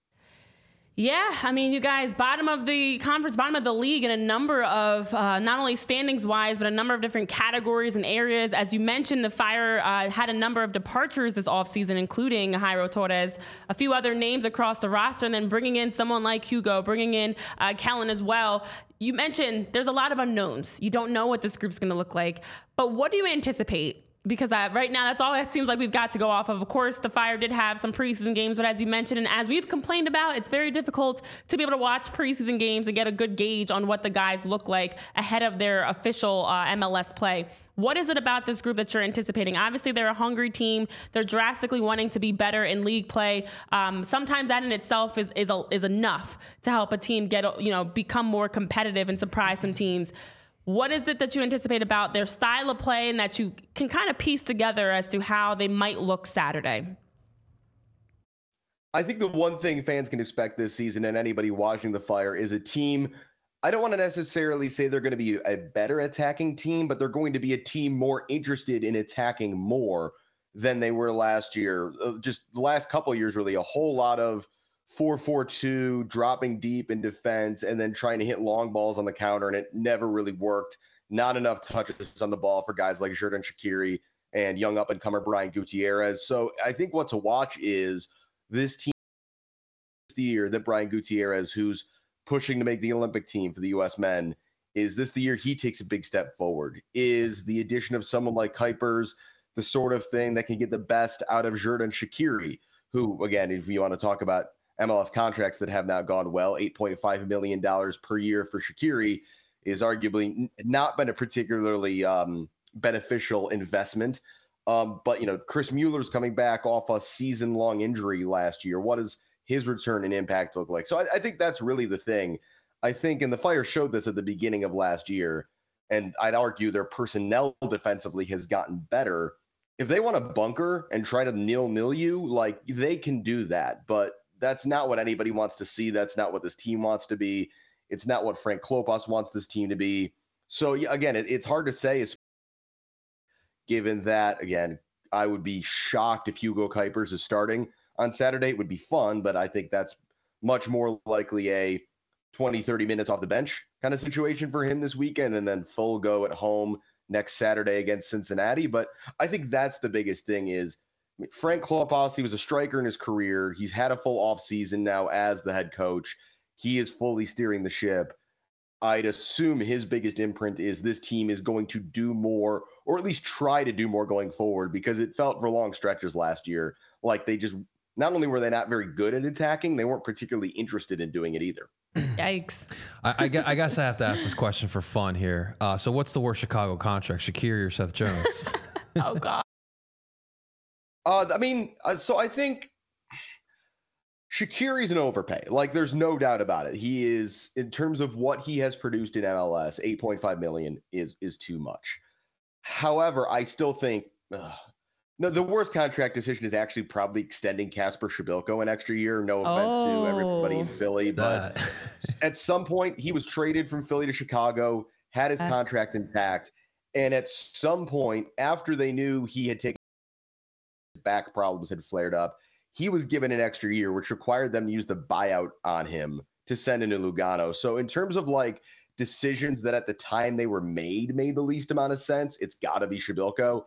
Yeah, I mean, you guys, bottom of the conference, bottom of the league in a number of, uh, not only standings wise, but a number of different categories and areas. As you mentioned, the Fire uh, had a number of departures this offseason, including Jairo Torres, a few other names across the roster, and then bringing in someone like Hugo, bringing in uh, Kellyn as well. You mentioned there's a lot of unknowns. You don't know what this group's going to look like. But what do you anticipate because I, right now that's all it seems like we've got to go off of. Of course, the Fire did have some preseason games, but as you mentioned, and as we've complained about, it's very difficult to be able to watch preseason games and get a good gauge on what the guys look like ahead of their official uh, MLS play. What is it about this group that you're anticipating? Obviously, they're a hungry team. They're drastically wanting to be better in league play. Um, sometimes that in itself is is, a, is enough to help a team get you know become more competitive and surprise some teams. What is it that you anticipate about their style of play and that you can kind of piece together as to how they might look Saturday? I think the one thing fans can expect this season and anybody watching the Fire is a team. I don't want to necessarily say they're going to be a better attacking team, but they're going to be a team more interested in attacking more than they were last year. Uh, just the last couple years, really, a whole lot of 4-4-2, dropping deep in defense, and then trying to hit long balls on the counter, and it never really worked. Not enough touches on the ball for guys like Xherdan Shaqiri and young up and comer Brian Gutierrez. So I think what to watch is this team the year that Brian Gutierrez, who's pushing to make the Olympic team for the U.S. men, is this the year he takes a big step forward? Is the addition of someone like Cuypers the sort of thing that can get the best out of Xherdan Shaqiri, who, again, if you want to talk about MLS contracts that have now gone well. $8.5 million per year for Shaqiri is arguably not been a particularly um, beneficial investment. Um, but, you know, Chris Mueller's coming back off a season long injury last year. What does his return and impact look like? So I, I think that's really the thing. I think, and the Fire showed this at the beginning of last year, and I'd argue their personnel defensively has gotten better. If they want to bunker and try to nil nil you, like they can do that. But that's not what anybody wants to see. That's not what this team wants to be. It's not what Frank Klopas wants this team to be. So again, it, it's hard to say, given that again, I would be shocked if Hugo Cuypers is starting on Saturday. It would be fun, but I think that's much more likely a 20, 30 minutes off the bench kind of situation for him this weekend, and then full go at home next Saturday against Cincinnati. But I think that's the biggest thing is Frank Klopas, he was a striker in his career. He's had a full offseason now as the head coach. He is fully steering the ship. I'd assume his biggest imprint is this team is going to do more, or at least try to do more going forward, because it felt for long stretches last year like they just not only were they not very good at attacking, they weren't particularly interested in doing it either. Yikes. I, I, I, guess I have to ask this question for fun here. Uh, so, what's the worst Chicago contract, Shaqiri or Seth Jones? oh, God. Uh, I mean, uh, so I think Shaqiri's an overpay. Like there's no doubt about it. He is in terms of what he has produced in MLS, 8.5 million is is too much. However, I still think uh, no, the worst contract decision is actually probably extending Kacper Przybyłko an extra year. No offense oh. to everybody in oh. Philly, but at some point he was traded from Philly to Chicago, had his uh. contract intact, and at some point after they knew he had taken back problems had flared up, he was given an extra year, which required them to use the buyout on him to send into Lugano. So in terms of like decisions that at the time they were made made the least amount of sense, it's got to be Przybyłko.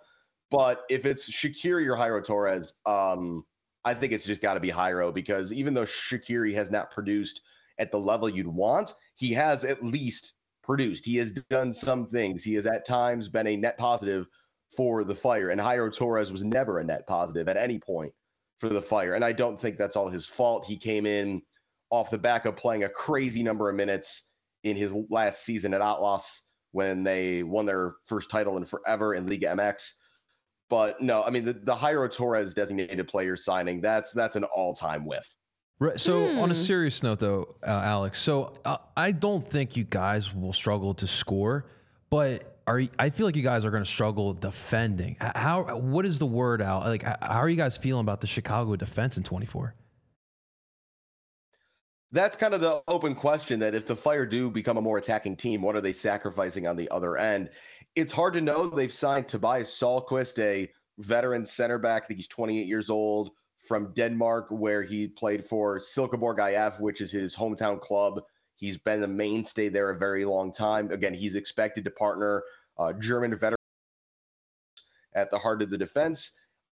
But if it's Shaqiri or Jairo Torres, um, I think it's just got to be Jairo because even though Shaqiri has not produced at the level you'd want, he has at least produced. He has done some things. He has at times been a net positive for the Fire, and Jairo Torres was never a net positive at any point for the Fire. And I don't think that's all his fault. He came in off the back of playing a crazy number of minutes in his last season at Atlas when they won their first title in forever in Liga MX. But no, I mean the, the Jairo Torres designated player signing, that's that's an all-time whiff. Right. So, hmm. on a hmm. serious note, though, uh, Alex, so uh, I don't think you guys will struggle to score, but are I feel like you guys are going to struggle defending. How? What is the word out? Like, how are you guys feeling about the Chicago defense in 24? That's kind of the open question. That if the Fire do become a more attacking team, what are they sacrificing on the other end? It's hard to know. They've signed Tobias Salquist, a veteran center back. I think he's 28 years old from Denmark, where he played for Silkeborg IF, which is his hometown club. He's been a mainstay there a very long time. Again, he's expected to partner uh, German veteran at the heart of the defense.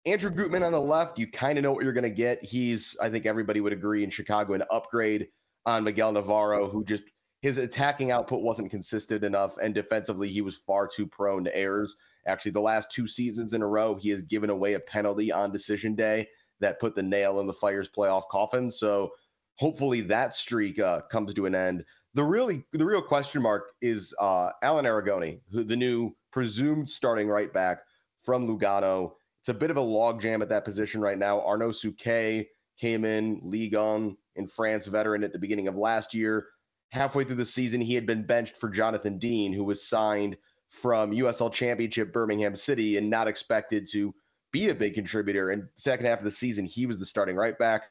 Andrew Gutman on the left, you kind of know what you're going to get. He's, I think everybody would agree in Chicago, an upgrade on Miguel Navarro, who just his attacking output wasn't consistent enough, and defensively he was far too prone to errors. Actually, the last two seasons in a row, he has given away a penalty on decision day that put the nail in the Fire's playoff coffin. So hopefully that streak uh, comes to an end. The really the real question mark is uh, Allan Arigoni, who the new presumed starting right back from Lugano. It's a bit of a logjam at that position right now. Arnaud Souquet came in, Ligue 1 in France, veteran at the beginning of last year. Halfway through the season, he had been benched for Jonathan Dean, who was signed from USL Championship Birmingham City and not expected to be a big contributor. And second half of the season, he was the starting right back.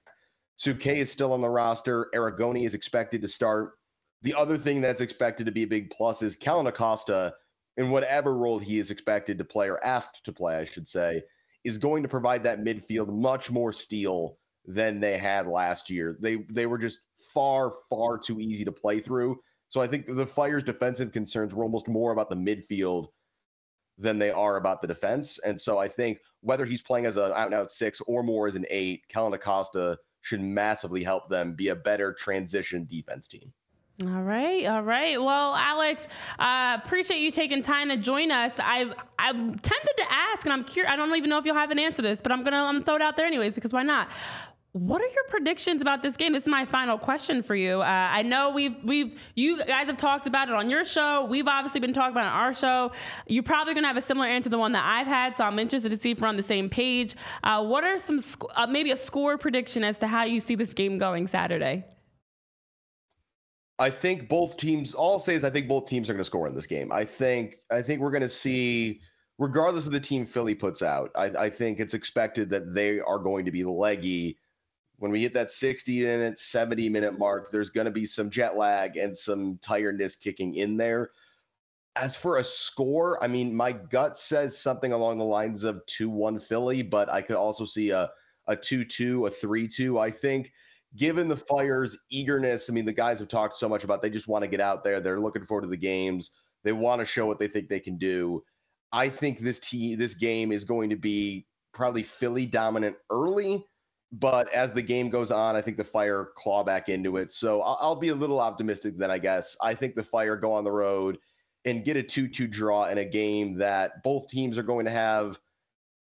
Souquet is still on the roster. Arigoni is expected to start. The other thing that's expected to be a big plus is Kellyn Acosta, in whatever role he is expected to play or asked to play, I should say, is going to provide that midfield much more steel than they had last year. They they were just far far too easy to play through. So I think the Fire's defensive concerns were almost more about the midfield than they are about the defense. And so I think whether he's playing as an out and out six or more as an eight, Kellyn Acosta should massively help them be a better transition defense team. All right, all right. Well, Alex, uh, appreciate you taking time to join us. I I'm tempted to ask, and I'm curious. I don't even know if you'll have an answer to this, but I'm gonna I'm throw it out there anyways because why not? What are your predictions about this game? This is my final question for you. Uh, I know we've we've you guys have talked about it on your show. We've obviously been talking about it on our show. You're probably going to have a similar answer to the one that I've had, so I'm interested to see if we're on the same page. Uh, what are some sc- uh, maybe a score prediction as to how you see this game going Saturday? I think both teams. All I'll say is I think both teams are going to score in this game. I think I think we're going to see regardless of the team Philly puts out, I, I, think it's expected that they are going to be leggy when we hit that 60 minute, 70 minute mark, there's going to be some jet lag and some tiredness kicking in there. As for a score, I mean, my gut says something along the lines of 2 1 Philly, but I could also see a, a 2 2, a 3 2. I think, given the Fire's eagerness, I mean, the guys have talked so much about they just want to get out there. They're looking forward to the games. They want to show what they think they can do. I think this team, this game is going to be probably Philly dominant early but as the game goes on, I think the Fire claw back into it. So I'll, I'll, be a little optimistic then, I guess. I think the Fire go on the road and get a 2 2 draw in a game that both teams are going to have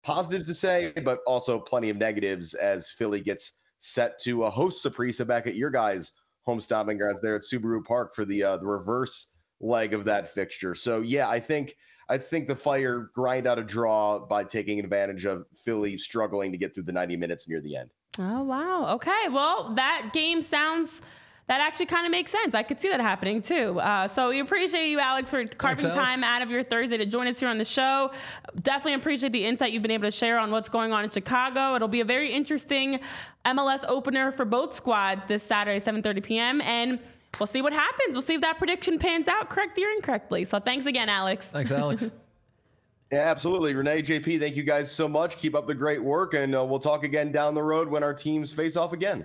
positives to say, but also plenty of negatives as Philly gets set to a host Saprissa back at your guys' home stomping grounds there at Subaru Park for the uh, the reverse leg of that fixture. So yeah, I think I think the Fire grind out a draw by taking advantage of Philly struggling to get through the 90 minutes near the end. Oh wow. Okay. Well, that game sounds that actually kind of makes sense. I could see that happening too. Uh, so we appreciate you, Alex, for carving Thanks, Alex. time out of your Thursday to join us here on the show. Definitely appreciate the insight you've been able to share on what's going on in Chicago. It'll be a very interesting MLS opener for both squads this Saturday, 7:30 p.m. and. We'll see what happens. We'll see if that prediction pans out correctly or incorrectly. So thanks again, Alex. Thanks, Alex. Yeah, absolutely. Renee, JP, thank you guys so much. Keep up the great work, and uh, we'll talk again down the road when our teams face off again.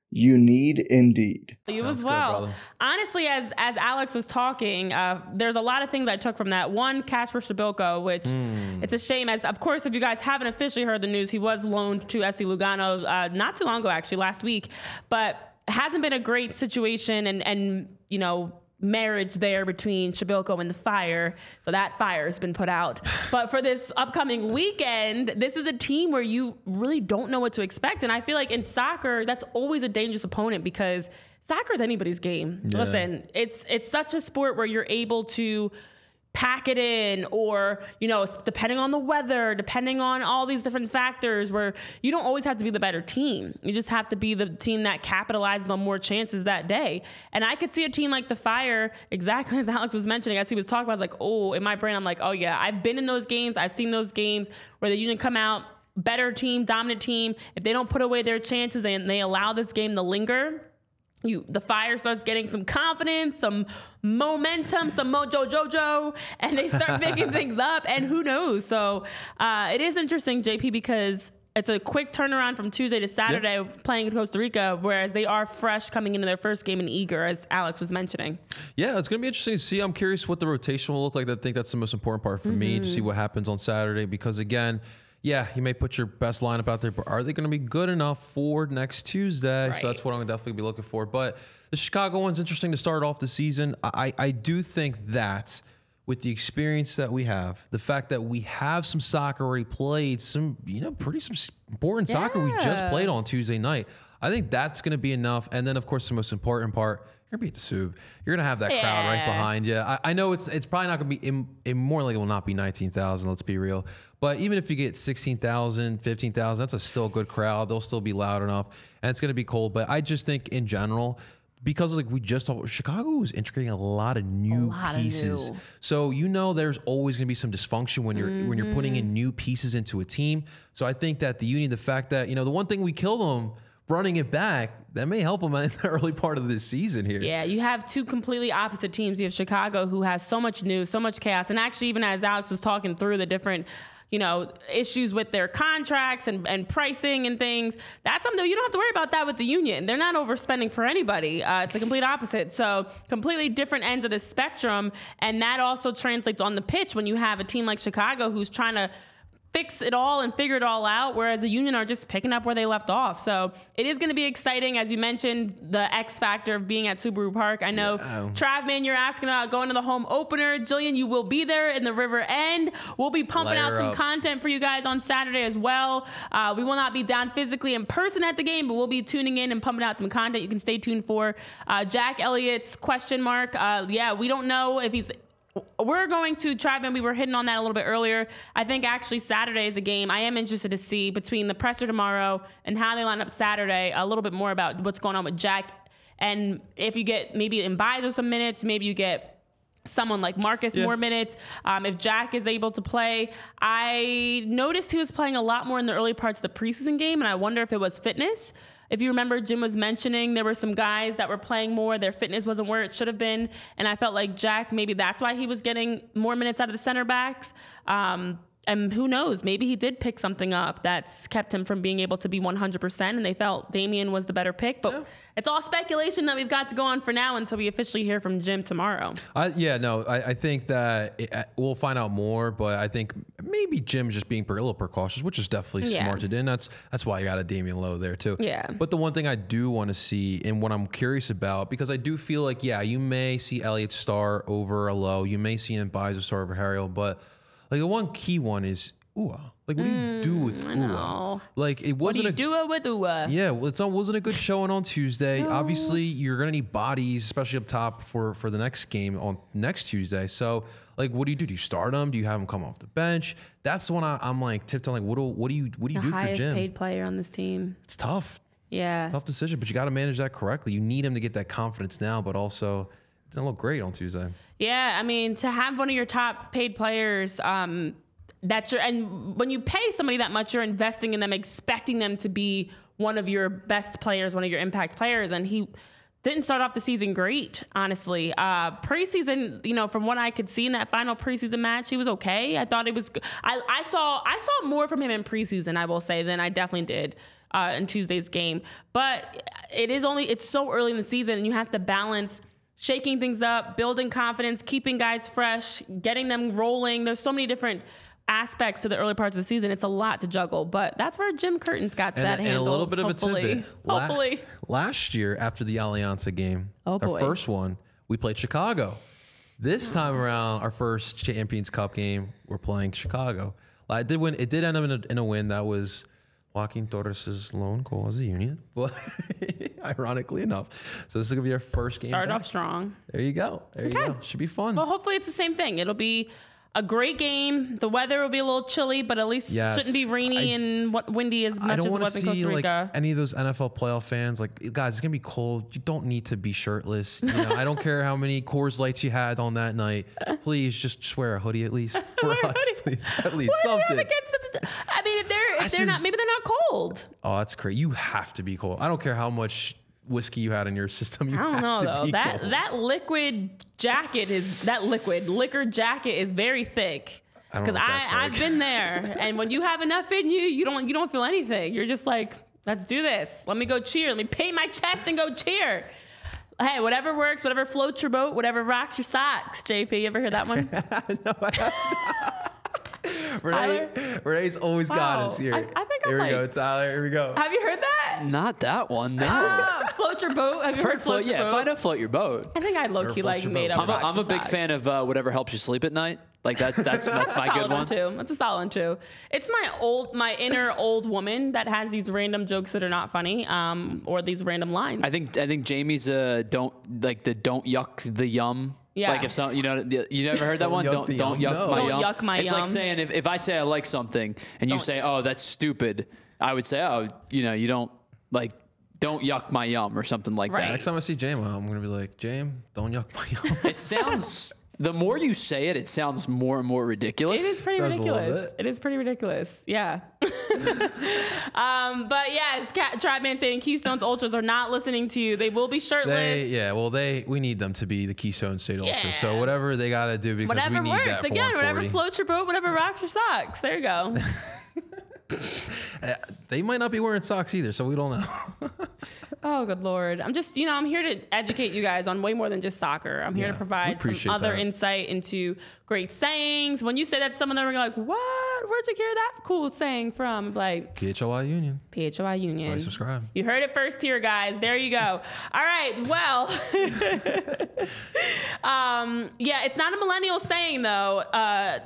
You need Indeed. You Sounds as well. brother. Honestly, as as Alex was talking, uh, there's a lot of things I took from that. One, Kacper Przybyłko, which Hmm. it's a shame. As of course, if you guys haven't officially heard the news, he was loaned to FC Lugano uh, not too long ago, actually last week, but hasn't been a great situation and and you know marriage there between Przybyłko and the Fire. So that fire has been put out. But for this upcoming weekend, this is a team where you really don't know what to expect. And I feel like in soccer, that's always a dangerous opponent because soccer is anybody's game. Listen, it's it's such a sport where you're able to pack it in or you know depending on the weather depending on all these different factors where you don't always have to be the better team. You just have to be the team that capitalizes on more chances that day. And i could see a team like the fire exactly as alex was mentioning as he was talking about I was like oh in my brain i'm like oh yeah i've been in those games i've seen those games where the union come out better team dominant team. If they don't put away their chances and they allow this game to linger you the fire starts getting some confidence, some momentum, some mojo jojo, and they start picking things up. And who knows? So uh, it is interesting, JP, because it's a quick turnaround from Tuesday to Saturday playing in Costa Rica, whereas they are fresh coming into their first game and eager, as Alex was mentioning. Yeah, it's going to be interesting to see. I'm curious what the rotation will look like. I think that's the most important part for me to see what happens on Saturday because, again, yeah, you may put your best lineup out there, but are they going to be good enough for next Tuesday? Right. So that's what I'm going to definitely be looking for. But the Chicago one's interesting to start off the season. I, I do think that with the experience that we have, the fact that we have some soccer already played, some, you know, pretty some important soccer we just played on Tuesday night. I think that's going to be enough. And then, of course, the most important part, you're to be at the Sub. You're to have that crowd right behind you. I, I know it's it's probably not going to be, im- it more likely will not be 19,000, let's be real. But even if you get 16,000, 15,000, that's a still good crowd. They'll still be loud enough. And it's going to be cold. But I just think in general, because like we just talked, Chicago is integrating a lot of new lot of pieces. new. So you know there's always going to be some dysfunction when you're when you're putting Mm-hmm. in new pieces into a team. So I think that the Union, the fact that you know the one thing we kill them running it back, that may help them in the early part of this season here. Yeah, you have two completely opposite teams. You have Chicago, who has so much news, so much chaos, and actually, even as Alex was talking through the different, you know, issues with their contracts and, and pricing and things, that's something you don't have to worry about that with the union. They're not overspending for anybody. Uh, it's the complete opposite. So completely different ends of the spectrum, and that also translates on the pitch when you have a team like Chicago who's trying to fix it all and figure it all out, whereas the Union are just picking up where they left off. So it is going to be exciting, as you mentioned, the X factor of being at Subaru Park. I know, Trav, man, you're asking about going to the home opener. Jillian, you will be there in the River End. We'll be pumping out some up. content for you guys on Saturday as well. Uh, we will not be down physically in person at the game, but we'll be tuning in and pumping out some content you can stay tuned for. Uh, Jack Elliott's question mark. Uh, yeah, we don't know if he's we're going to try, and we were hitting on that a little bit earlier. I think actually Saturday is a game I am interested to see between the presser tomorrow and how they line up Saturday. A little bit more about what's going on with Jack, and if you get maybe in buys or some minutes, maybe you get someone like Markus Yeah. more minutes. Um, if Jack is able to play, I noticed he was playing a lot more in the early parts of the preseason game, and I wonder if it was fitness. If you remember, Jim was mentioning there were some guys that were playing more, their fitness wasn't where it should have been, and I felt like Jack maybe that's why he was getting more minutes out of the center backs. Um, and who knows? Maybe he did pick something up that's kept him from being able to be 100%, and they felt Damion was the better pick. But it's all speculation that we've got to go on for now until we officially hear from Jim tomorrow. I, yeah, no, I, I think that it, uh, we'll find out more, but I think maybe Jim's just being a little precautious, which is definitely Yeah. smart to do. And that's that's why I got a Damion Lowe there too. Yeah. But the one thing I do want to see, and what I'm curious about, because I do feel like, yeah, you may see Elliott Star over a Lowe, you may see him buy a Star over Harriel, but like the one key one is Uhre. Like, what do you do with Uhre? Mm, know. Like, it What do wasn't you a do it with Uhre? yeah, well, it's not wasn't a good showing on Tuesday. Obviously, you're gonna need bodies, especially up top for for the next game on next Tuesday. So, like, what do you do? Do you start them? Do you have them come off the bench? That's the one I, I'm like tiptoeing. Like, what do what do you what do you The do for highest Jim? paid player on this team. It's tough, Yeah. tough decision, but you got to manage that correctly. You need him to get that confidence now, but also didn't look great on Tuesday. Yeah, I mean, to have one of your top paid players, um, that you're, and when you pay somebody that much, you're investing in them, expecting them to be one of your best players, one of your impact players, and he didn't start off the season great, honestly. Uh, preseason, you know, from what I could see in that final preseason match, he was okay. I thought it was—I—I saw I saw more from him in preseason, I will say, than I definitely did uh, in Tuesday's game. But it is only it's so early in the season, and you have to balance shaking things up, building confidence, keeping guys fresh, getting them rolling. There's so many different aspects to the early parts of the season. It's a lot to juggle, but that's where Jim Curtin's got And, that and a little bit of a hopefully. tidbit. La- Hopefully. last year after the Alianza game, Oh, our first one, we played Chicago. This time around, our first Champions Cup game, we're playing Chicago. It did win. It did end up in a, in a win. That was Joaquin Torres's lone goal as a union. But ironically enough, so this is gonna be our first game. Start back. off strong. There you go. There you go. Should be fun. Well, hopefully it's the same thing. It'll be a great game. The weather will be a little chilly, but at least it Yes. shouldn't be rainy I- and what windy as much as it was in Costa like Rica. any of those NFL playoff fans. Like, guys, it's gonna be cold. You don't need to be shirtless. You know, I don't care how many Coors Lights you had on that night. Please, just, just wear a hoodie at least for us, please. At least what do you have something. I mean, if they're if they're not, maybe they're not cold. Oh, that's crazy. You have to be cold. I don't care how much whiskey you had in your system. You I don't know though. That cold. that liquid jacket is that liquid liquor jacket is very thick. I don't know Because what I, that's I've like. been there, and when you have enough in you, you don't you don't feel anything. You're just like, let's do this. Let me go cheer. Let me paint my chest and go cheer. Hey, whatever works, whatever floats your boat, whatever rocks your socks. JP, you ever hear that one? Renee, Renee's always got us here. I- I think I'm here we go, Tyler. Here we go. have you heard that? Not that one. No. Ah, float your boat. Have you heard Fred float, float your yeah, boat? find out float your boat. I think I low key float like made up. I'm a, rocks I'm a big fan of uh, whatever helps you sleep at night. Like that's that's that's my That's a good solid one. too. That's a solid one too. It's my old, my inner old woman that has these random jokes that are not funny, um, or these random lines. I think I think Jamie's uh don't like the don't yuck the yum. Yeah. Like if some you know you never heard that Don't one yuck don't the don't yum? yuck No. my Don't yum. yuck my it's yum. like saying if, if I say I like something and you Don't- say oh that's stupid, I would say oh you know you don't like don't yuck my yum or something like Right. that. Next time I see Jame, I'm gonna be like, Jame, don't yuck my yum. It sounds the more you say it, it sounds more and more ridiculous. It is pretty Does ridiculous. It is pretty ridiculous. Yeah. um, but yes, Cat Trapman saying Keystone's Ultras are not listening to you. They will be shirtless. They, yeah, well, they we need them to be the Keystone State Ultra. So whatever they got to do because whatever we need works. that for Again, whatever floats your boat, whatever rocks your socks. There you go. Uh, They might not be wearing socks either, so we don't know. Oh, good lord! I'm just, you know, I'm here to educate you guys on way more than just soccer. I'm here Yeah, to provide some other that. insight into great sayings. When you say that, to someone they're like, "What? Where'd you hear that cool saying from?" Like PHLY Union. PHLY Union. Why subscribe? You heard it first here, guys. There you go. All right. Well, um, yeah, it's not a millennial saying though. Uh,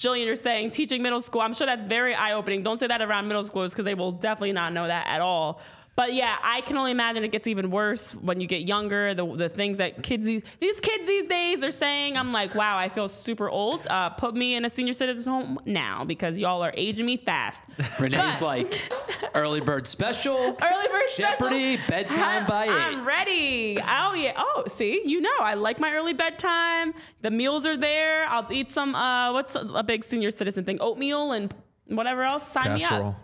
Jillian, you're saying teaching middle school. I'm sure that's very eye opening. Don't say that around middle schoolers because they will definitely not know that at all. But yeah, I can only imagine it gets even worse when you get younger. The the things that kids these, these kids these days are saying, I'm like, wow, I feel super old. Uh, put me in a senior citizen home now because y'all are aging me fast. Renee's But- like early bird special. Early bird special Jeopardy, special. bedtime by eight. I'm ready. Oh yeah. Oh, see, you know, I like my early bedtime. The meals are there. I'll eat some. Uh, what's a, a big senior citizen thing? Oatmeal and whatever else. Sign me up.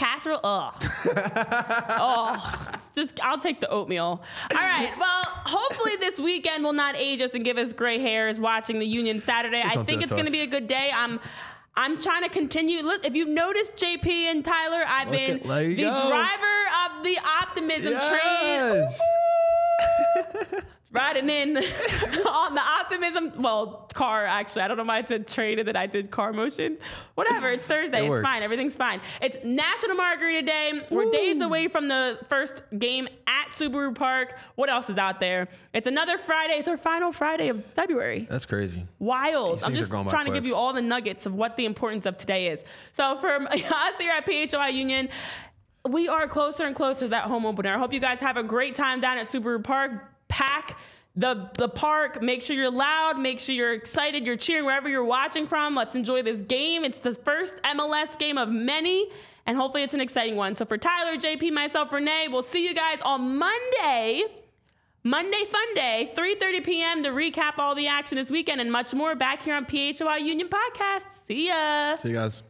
Casserole. Ugh. oh, just I'll take the oatmeal. All right. Well, hopefully this weekend will not age us and give us gray hairs watching the Union Saturday. I think it it's going to be a good day. I'm. I'm trying to continue. Look, if you've noticed, JP and Tyler, I've Look been at- the go. driver of the optimism train Yes. riding in on the optimism well car actually i don't know why i said train and then i did car motion whatever it's thursday It it's fine everything's fine it's national margarita day we're days away from the first game at subaru park what else is out there it's another friday it's our final friday of february That's crazy. wild. I'm just trying to give you all the nuggets of what the importance of today is. So for us here at PHLY Union, we are closer and closer to that home opener. I hope you guys have a great time down at Subaru Park pack the the park. Make sure you're loud. Make sure you're excited. You're cheering wherever you're watching from. Let's enjoy this game. It's the first MLS game of many, and hopefully it's an exciting one. So for Tyler, JP, myself, Renee, we'll see you guys on Monday. Monday Fun Day, 3:30 p.m. to recap all the action this weekend and much more back here on PHLY Union Podcast. See ya. See you guys.